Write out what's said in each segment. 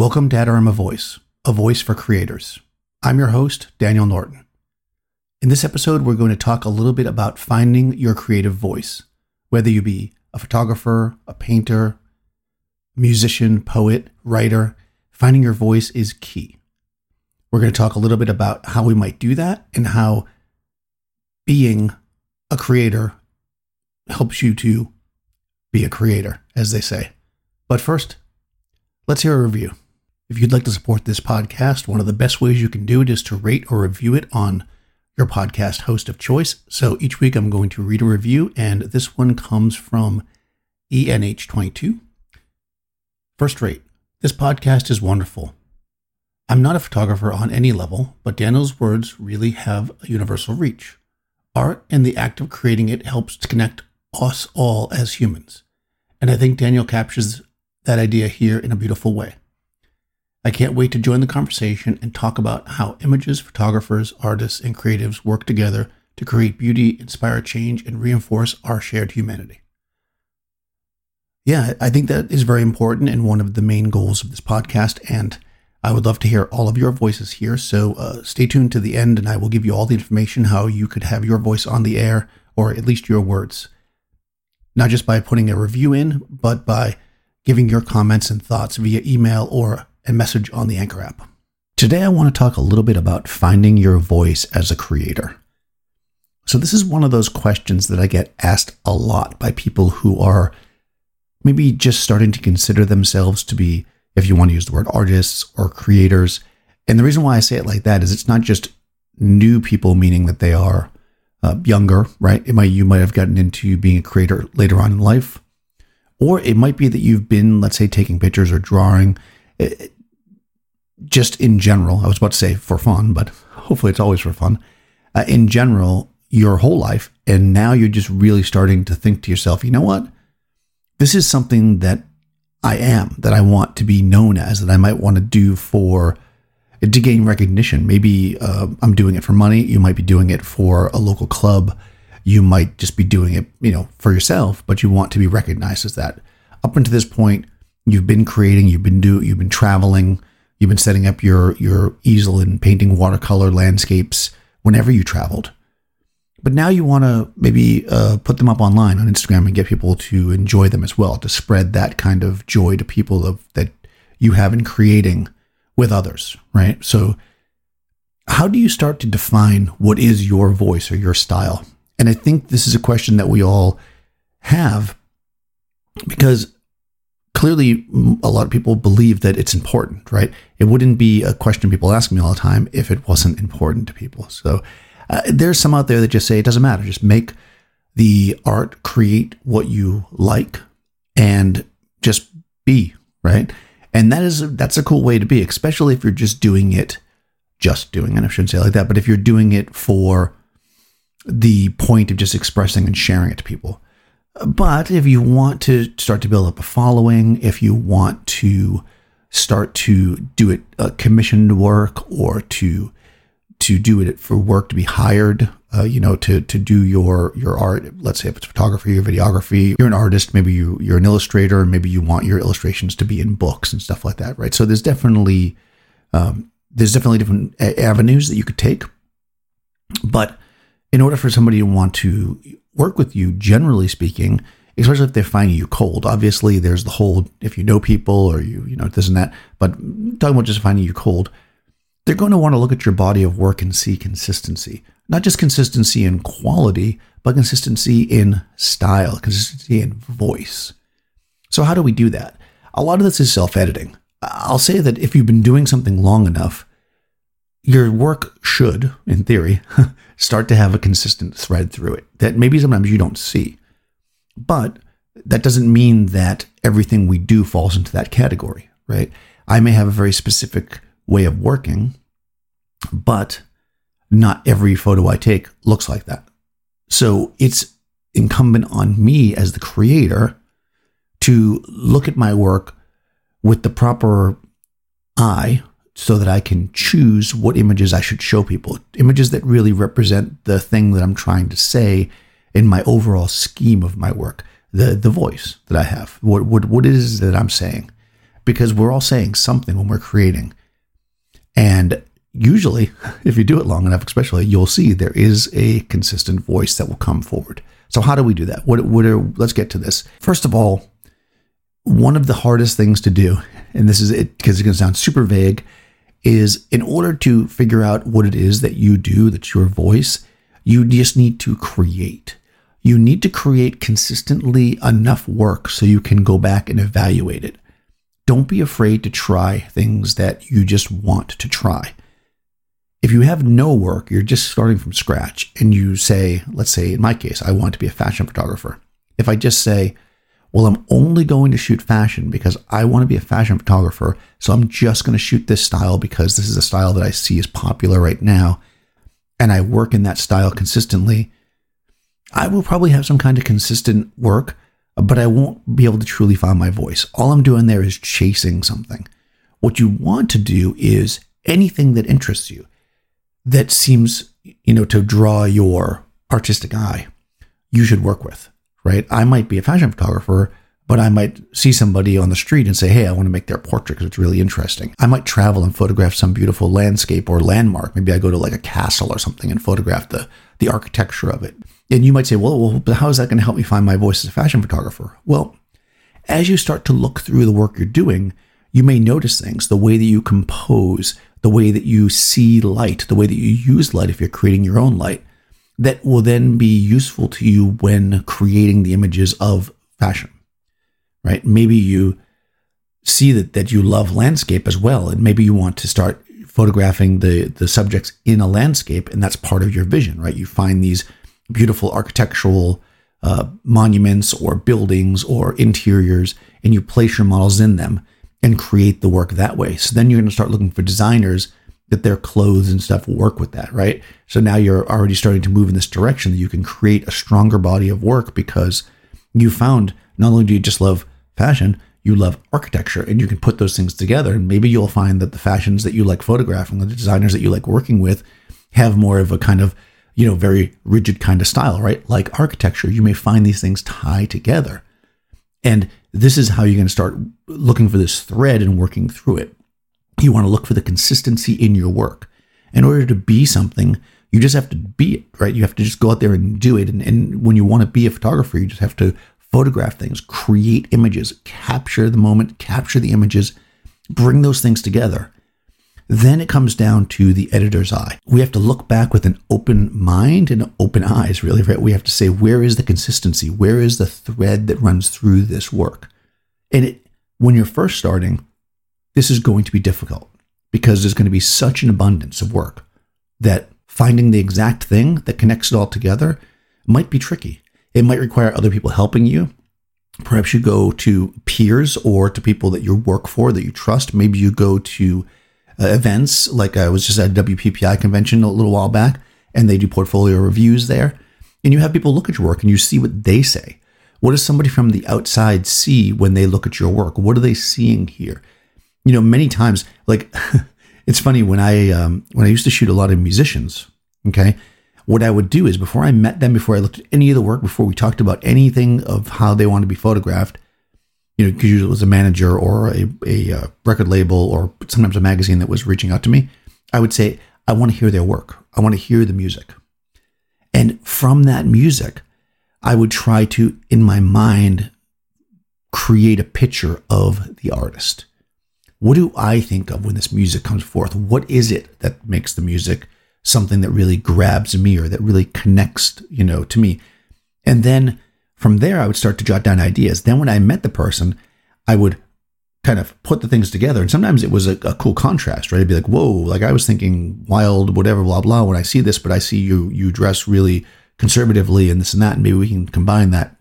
Welcome to Adorama Voice, a voice for creators. I'm your host, Daniel Norton. In this episode, we're going to talk a little bit about finding your creative voice, whether you be a photographer, a painter, musician, poet, writer. Finding your voice is key. We're going to talk a little bit about how we might do that and how being a creator helps you to be a creator, as they say. But first, let's hear a review. If you'd like to support this podcast, one of the best ways you can do it is to rate or review it on your podcast host of choice. So each week I'm going to read a review, and this one comes from ENH22. First rate, this podcast is wonderful. I'm not a photographer on any level, but Daniel's words really have a universal reach. Art and the act of creating it helps to connect us all as humans. And I think Daniel captures that idea here in a beautiful way. I can't wait to join the conversation and talk about how images, photographers, artists, and creatives work together to create beauty, inspire change, and reinforce our shared humanity. Yeah, I think that is very important and one of the main goals of this podcast. And I would love to hear all of your voices here. So uh, stay tuned to the end, and I will give you all the information how you could have your voice on the air, or at least your words. Not just by putting a review in, but by giving your comments and thoughts via email or and message on the Anchor app. Today, I want to talk a little bit about finding your voice as a creator. So, this is one of those questions that I get asked a lot by people who are maybe just starting to consider themselves to be, if you want to use the word artists or creators. And the reason why I say it like that is it's not just new people, meaning that they are uh, younger, right? It might you might have gotten into being a creator later on in life, or it might be that you've been, let's say, taking pictures or drawing just in general, I was about to say for fun, but hopefully it's always for fun. Uh, in general, your whole life, and now you're just really starting to think to yourself, you know what? This is something that I am, that I want to be known as, that I might want to do for to gain recognition. Maybe uh, I'm doing it for money. You might be doing it for a local club. You might just be doing it, you know, for yourself, but you want to be recognized as that. Up until this point, you've been creating, you've been do, you've been traveling, you've been setting up your your easel and painting watercolor landscapes whenever you traveled. But now you want to maybe uh, put them up online on Instagram and get people to enjoy them as well, to spread that kind of joy to people of that you have in creating with others, right? So, how do you start to define what is your voice or your style? And I think this is a question that we all have because clearly a lot of people believe that it's important, right? It wouldn't be a question people ask me all the time if it wasn't important to people. So uh, there's some out there that just say it doesn't matter. Just make the art, create what you like, and just be right. And that is that's a cool way to be, especially if you're just doing it, just doing it. I shouldn't say it like that, but if you're doing it for the point of just expressing and sharing it to people. But if you want to start to build up a following, if you want to start to do it uh, commissioned work or to to do it for work to be hired, uh, you know, to to do your your art. Let's say if it's photography or videography, you're an artist. Maybe you you're an illustrator. Maybe you want your illustrations to be in books and stuff like that, right? So there's definitely um, there's definitely different avenues that you could take, but in order for somebody to want to work with you, generally speaking, especially if they're finding you cold. Obviously, there's the whole if you know people or you you know this and that. But talking about just finding you cold, they're going to want to look at your body of work and see consistency, not just consistency in quality, but consistency in style, consistency in voice. So how do we do that? A lot of this is self-editing. I'll say that if you've been doing something long enough, your work should, in theory, start to have a consistent thread through it that maybe sometimes you don't see. But that doesn't mean that everything we do falls into that category, right? I may have a very specific way of working, but not every photo I take looks like that. So it's incumbent on me as the creator to look at my work with the proper eye so that I can choose what images I should show people. Images that really represent the thing that I'm trying to say in my overall scheme of my work, the the voice that I have, what what what is that I'm saying. because we're all saying something when we're creating. And usually, if you do it long enough, especially, you'll see there is a consistent voice that will come forward. So how do we do that? What, what are, let's get to this. First of all, one of the hardest things to do, and this is it because it's going to sound super vague, is in order to figure out what it is that you do, that's your voice, you just need to create. You need to create consistently enough work so you can go back and evaluate it. Don't be afraid to try things that you just want to try. If you have no work, you're just starting from scratch, and you say, let's say in my case, I want to be a fashion photographer. If I just say, well, I'm only going to shoot fashion because I want to be a fashion photographer. So I'm just going to shoot this style because this is a style that I see is popular right now. And I work in that style consistently. I will probably have some kind of consistent work, but I won't be able to truly find my voice. All I'm doing there is chasing something. What you want to do is anything that interests you that seems, you know, to draw your artistic eye, you should work with right? I might be a fashion photographer, but I might see somebody on the street and say, Hey, I want to make their portrait because it's really interesting. I might travel and photograph some beautiful landscape or landmark. Maybe I go to like a castle or something and photograph the, the architecture of it. And you might say, well, well, how is that going to help me find my voice as a fashion photographer? Well, as you start to look through the work you're doing, you may notice things the way that you compose, the way that you see light, the way that you use light if you're creating your own light that will then be useful to you when creating the images of fashion, right? Maybe you see that, that you love landscape as well, and maybe you want to start photographing the, the subjects in a landscape, and that's part of your vision, right? You find these beautiful architectural uh, monuments or buildings or interiors, and you place your models in them and create the work that way. So then you're going to start looking for designers that their clothes and stuff work with that, right? So now you're already starting to move in this direction that you can create a stronger body of work because you found not only do you just love fashion, you love architecture and you can put those things together. And maybe you'll find that the fashions that you like photographing, the designers that you like working with, have more of a kind of, you know, very rigid kind of style, right? Like architecture, you may find these things tie together. And this is how you're going to start looking for this thread and working through it. You want to look for the consistency in your work. In order to be something, you just have to be it, right? You have to just go out there and do it. And, and when you want to be a photographer, you just have to photograph things, create images, capture the moment, capture the images, bring those things together. Then it comes down to the editor's eye. We have to look back with an open mind and open eyes, really, right? We have to say, where is the consistency? Where is the thread that runs through this work? And it, when you're first starting, this is going to be difficult because there's going to be such an abundance of work that finding the exact thing that connects it all together might be tricky. It might require other people helping you. Perhaps you go to peers or to people that you work for that you trust. Maybe you go to uh, events like I was just at a WPPI convention a little while back and they do portfolio reviews there. And you have people look at your work and you see what they say. What does somebody from the outside see when they look at your work? What are they seeing here? You know, many times, like it's funny when I um, when I used to shoot a lot of musicians. Okay, what I would do is before I met them, before I looked at any of the work, before we talked about anything of how they want to be photographed, you know, because usually it was a manager or a, a uh, record label or sometimes a magazine that was reaching out to me, I would say, I want to hear their work. I want to hear the music. And from that music, I would try to, in my mind, create a picture of the artist what do I think of when this music comes forth? What is it that makes the music something that really grabs me or that really connects, you know, to me? And then from there, I would start to jot down ideas. Then when I met the person, I would kind of put the things together. And sometimes it was a, a, cool contrast, right? I'd be like, whoa, like I was thinking wild, whatever, blah, blah, when I see this, but I see you, you dress really conservatively and this and that. And maybe we can combine that.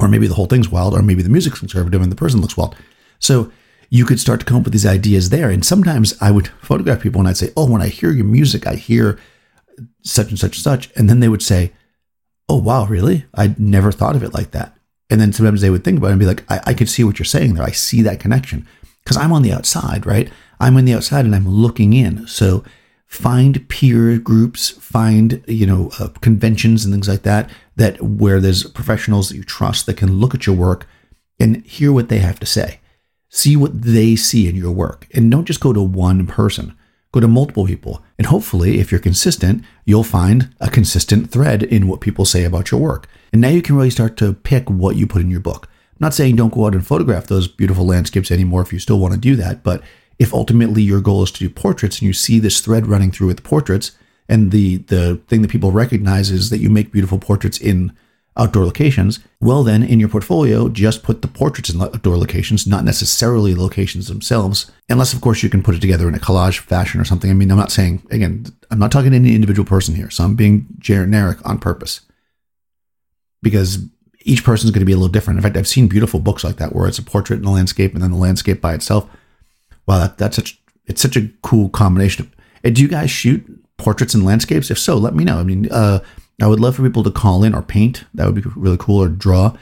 Or maybe the whole thing's wild, or maybe the music's conservative and the person looks wild. So you could start to come up with these ideas there. And sometimes I would photograph people and I'd say, Oh, when I hear your music, I hear such and such and such. And then they would say, Oh, wow, really? I'd never thought of it like that. And then sometimes they would think about it and be like, I, I could see what you're saying there. I see that connection because I'm on the outside, right? I'm on the outside and I'm looking in. So find peer groups, find, you know, uh, conventions and things like that, that where there's professionals that you trust that can look at your work and hear what they have to say See what they see in your work. And don't just go to one person, go to multiple people. And hopefully, if you're consistent, you'll find a consistent thread in what people say about your work. And now you can really start to pick what you put in your book. I'm not saying don't go out and photograph those beautiful landscapes anymore if you still want to do that, but if ultimately your goal is to do portraits and you see this thread running through with portraits, and the the thing that people recognize is that you make beautiful portraits in outdoor locations, well, then in your portfolio, just put the portraits in outdoor locations, not necessarily locations themselves, unless, of course, you can put it together in a collage fashion or something. I mean, I'm not saying, again, I'm not talking to any individual person here, so I'm being generic on purpose because each person is going to be a little different. In fact, I've seen beautiful books like that where it's a portrait and a landscape and then the landscape by itself. Wow, that, that's such, it's such a cool combination. Do you guys shoot portraits and landscapes? If so, let me know. I mean, uh, I would love for people to call in or paint. That would be really cool or draw.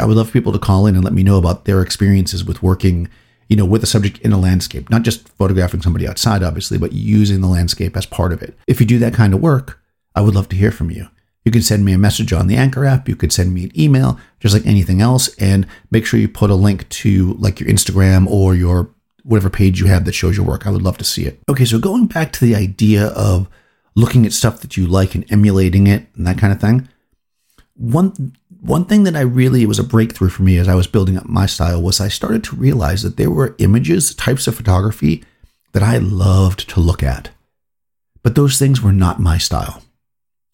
I would love for people to call in and let me know about their experiences with working, you know, with a subject in a landscape, not just photographing somebody outside, obviously, but using the landscape as part of it. If you do that kind of work, I would love to hear from you. You can send me a message on the Anchor app. You could send me an email, just like anything else, and make sure you put a link to like your Instagram or your whatever page you have that shows your work. I would love to see it. Okay, so going back to the idea of looking at stuff that you like and emulating it and that kind of thing. One one thing that I really it was a breakthrough for me as I was building up my style was I started to realize that there were images, types of photography that I loved to look at. But those things were not my style.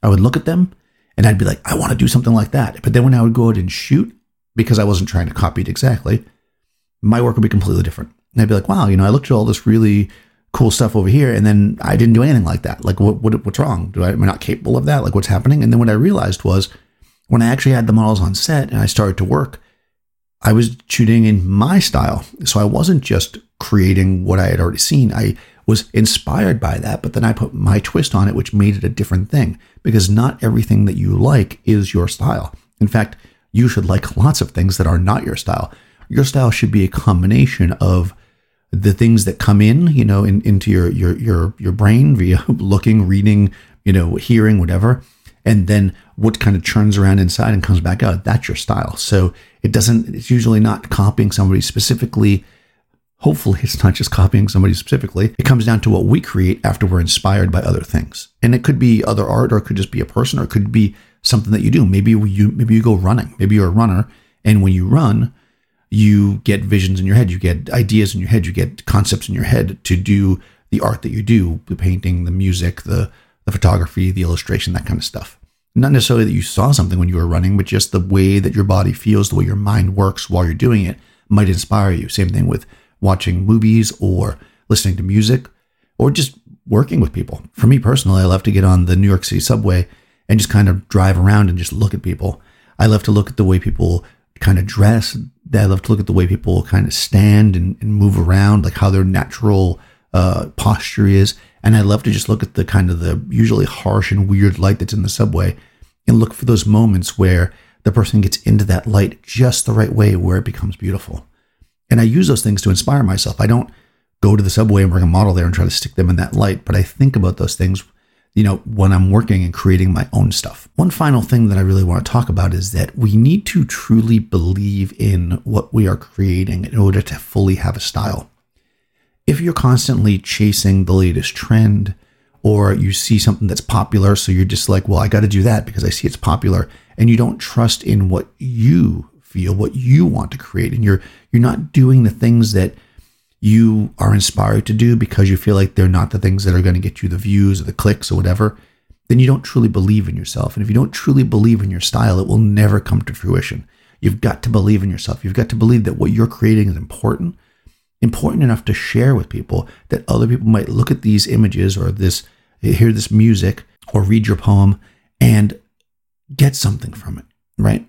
I would look at them and I'd be like, I want to do something like that. But then when I would go out and shoot, because I wasn't trying to copy it exactly, my work would be completely different. And I'd be like, wow, you know, I looked at all this really cool stuff over here, and then I didn't do anything like that. Like, what, what what's wrong? Do I am I not capable of that? Like, what's happening? And then what I realized was when I actually had the models on set and I started to work, I was shooting in my style. So I wasn't just creating what I had already seen. I was inspired by that, but then I put my twist on it, which made it a different thing because not everything that you like is your style. In fact, you should like lots of things that are not your style. Your style should be a combination of the things that come in, you know, in, into your your your your brain via looking, reading, you know, hearing, whatever, and then what kind of churns around inside and comes back out. That's your style. So it doesn't. It's usually not copying somebody specifically. Hopefully, it's not just copying somebody specifically. It comes down to what we create after we're inspired by other things, and it could be other art, or it could just be a person, or it could be something that you do. Maybe you maybe you go running. Maybe you're a runner, and when you run, you get visions in your head, you get ideas in your head, you get concepts in your head to do the art that you do, the painting, the music, the the photography, the illustration, that kind of stuff. Not necessarily that you saw something when you were running, but just the way that your body feels, the way your mind works while you're doing it might inspire you. Same thing with watching movies or listening to music or just working with people. For me personally, I love to get on the New York City subway and just kind of drive around and just look at people. I love to look at the way people kind of dress. I love to look at the way people kind of stand and, and move around, like how their natural uh, posture is. And I love to just look at the kind of the usually harsh and weird light that's in the subway and look for those moments where the person gets into that light just the right way where it becomes beautiful. And I use those things to inspire myself. I don't go to the subway and bring a model there and try to stick them in that light, but I think about those things you know, when I'm working and creating my own stuff. One final thing that I really want to talk about is that we need to truly believe in what we are creating in order to fully have a style. If you're constantly chasing the latest trend, or you see something that's popular, so you're just like, well, I got to do that because I see it's popular, and you don't trust in what you feel, what you want to create, and you're you're not doing the things that you are inspired to do because you feel like they're not the things that are going to get you the views or the clicks or whatever, then you don't truly believe in yourself. And if you don't truly believe in your style, it will never come to fruition. You've got to believe in yourself. You've got to believe that what you're creating is important, important enough to share with people that other people might look at these images or this, hear this music or read your poem and get something from it, right?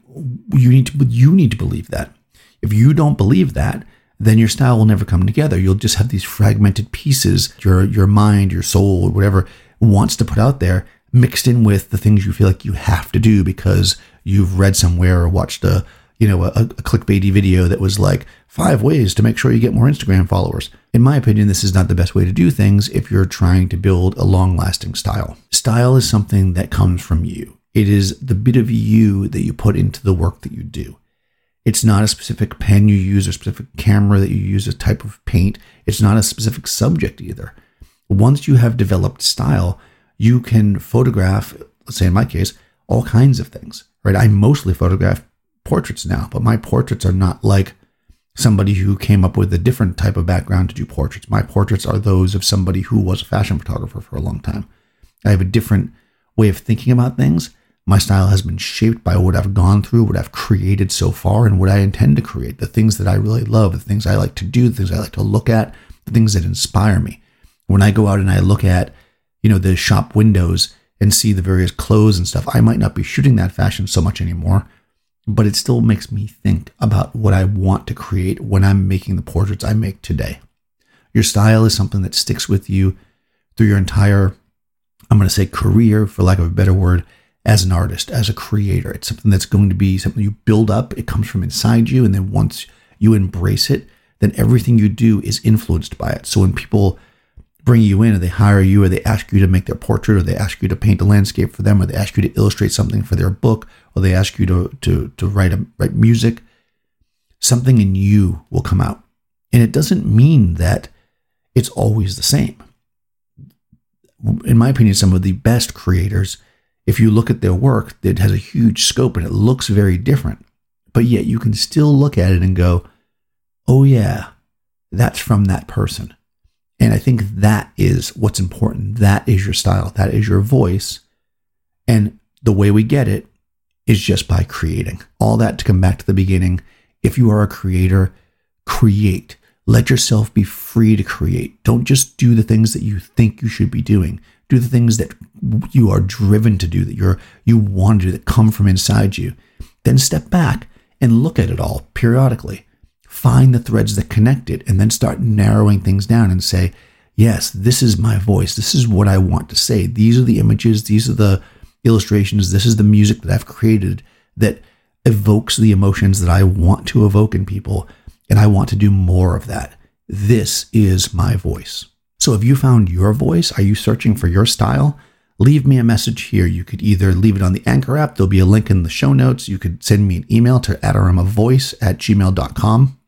You need to, you need to believe that. If you don't believe that, then your style will never come together. You'll just have these fragmented pieces, your your mind, your soul, whatever wants to put out there, mixed in with the things you feel like you have to do because you've read somewhere or watched a you know a, a clickbaity video that was like five ways to make sure you get more Instagram followers. In my opinion, this is not the best way to do things if you're trying to build a long-lasting style. Style is something that comes from you. It is the bit of you that you put into the work that you do It's not a specific pen you use or specific camera that you use, a type of paint. It's not a specific subject either. Once you have developed style, you can photograph, let's say in my case, all kinds of things, right? I mostly photograph portraits now, but my portraits are not like somebody who came up with a different type of background to do portraits. My portraits are those of somebody who was a fashion photographer for a long time. I have a different way of thinking about things. My style has been shaped by what I've gone through, what I've created so far, and what I intend to create. The things that I really love, the things I like to do, the things I like to look at, the things that inspire me. When I go out and I look at, you know, the shop windows and see the various clothes and stuff, I might not be shooting that fashion so much anymore but it still makes me think about what I want to create when I'm making the portraits I make today. Your style is something that sticks with you through your entire, I'm going to say career, for lack of a better word, as an artist, as a creator. It's something that's going to be something you build up. It comes from inside you. And then once you embrace it, then everything you do is influenced by it. So when people bring you in and they hire you or they ask you to make their portrait or they ask you to paint a landscape for them or they ask you to illustrate something for their book or they ask you to to to write a, write music something in you will come out and it doesn't mean that it's always the same in my opinion some of the best creators if you look at their work it has a huge scope and it looks very different but yet you can still look at it and go oh yeah that's from that person and I think that is what's important. That is your style. That is your voice. And the way we get it is just by creating. All that to come back to the beginning. If you are a creator, create. Let yourself be free to create. Don't just do the things that you think you should be doing. Do the things that you are driven to do, that you're you want to do, that come from inside you. Then step back and look at it all periodically find the threads that connect it, and then start narrowing things down and say, yes, this is my voice. This is what I want to say. These are the images. These are the illustrations. This is the music that I've created that evokes the emotions that I want to evoke in people. And I want to do more of that. This is my voice. So if you found your voice, are you searching for your style? Leave me a message here. You could either leave it on the Anchor app. There'll be a link in the show notes. You could send me an email to adoramavoice at gmail.com.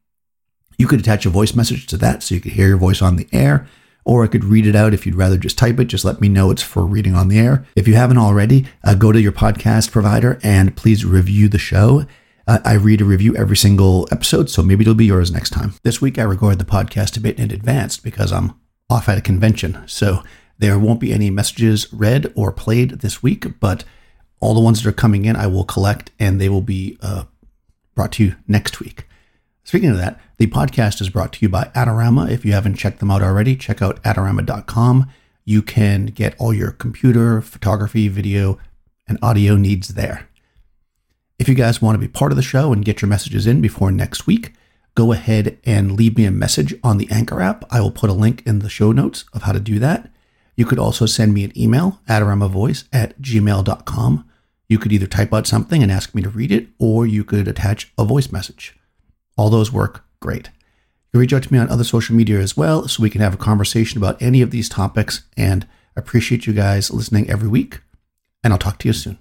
You could attach a voice message to that so you could hear your voice on the air, or I could read it out if you'd rather just type it. Just let me know it's for reading on the air. If you haven't already, uh, go to your podcast provider and please review the show. Uh, I read a review every single episode, so maybe it'll be yours next time. This week I recorded the podcast a bit in advance because I'm off at a convention. So there won't be any messages read or played this week, but all the ones that are coming in I will collect and they will be uh, brought to you next week. Speaking of that, the podcast is brought to you by Adorama. If you haven't checked them out already, check out adorama.com. You can get all your computer, photography, video, and audio needs there. If you guys want to be part of the show and get your messages in before next week, go ahead and leave me a message on the Anchor app. I will put a link in the show notes of how to do that. You could also send me an email, adoramavoice at gmail.com. You could either type out something and ask me to read it, or you could attach a voice message. All those work great. You can reach out to me on other social media as well so we can have a conversation about any of these topics. And I appreciate you guys listening every week. And I'll talk to you soon.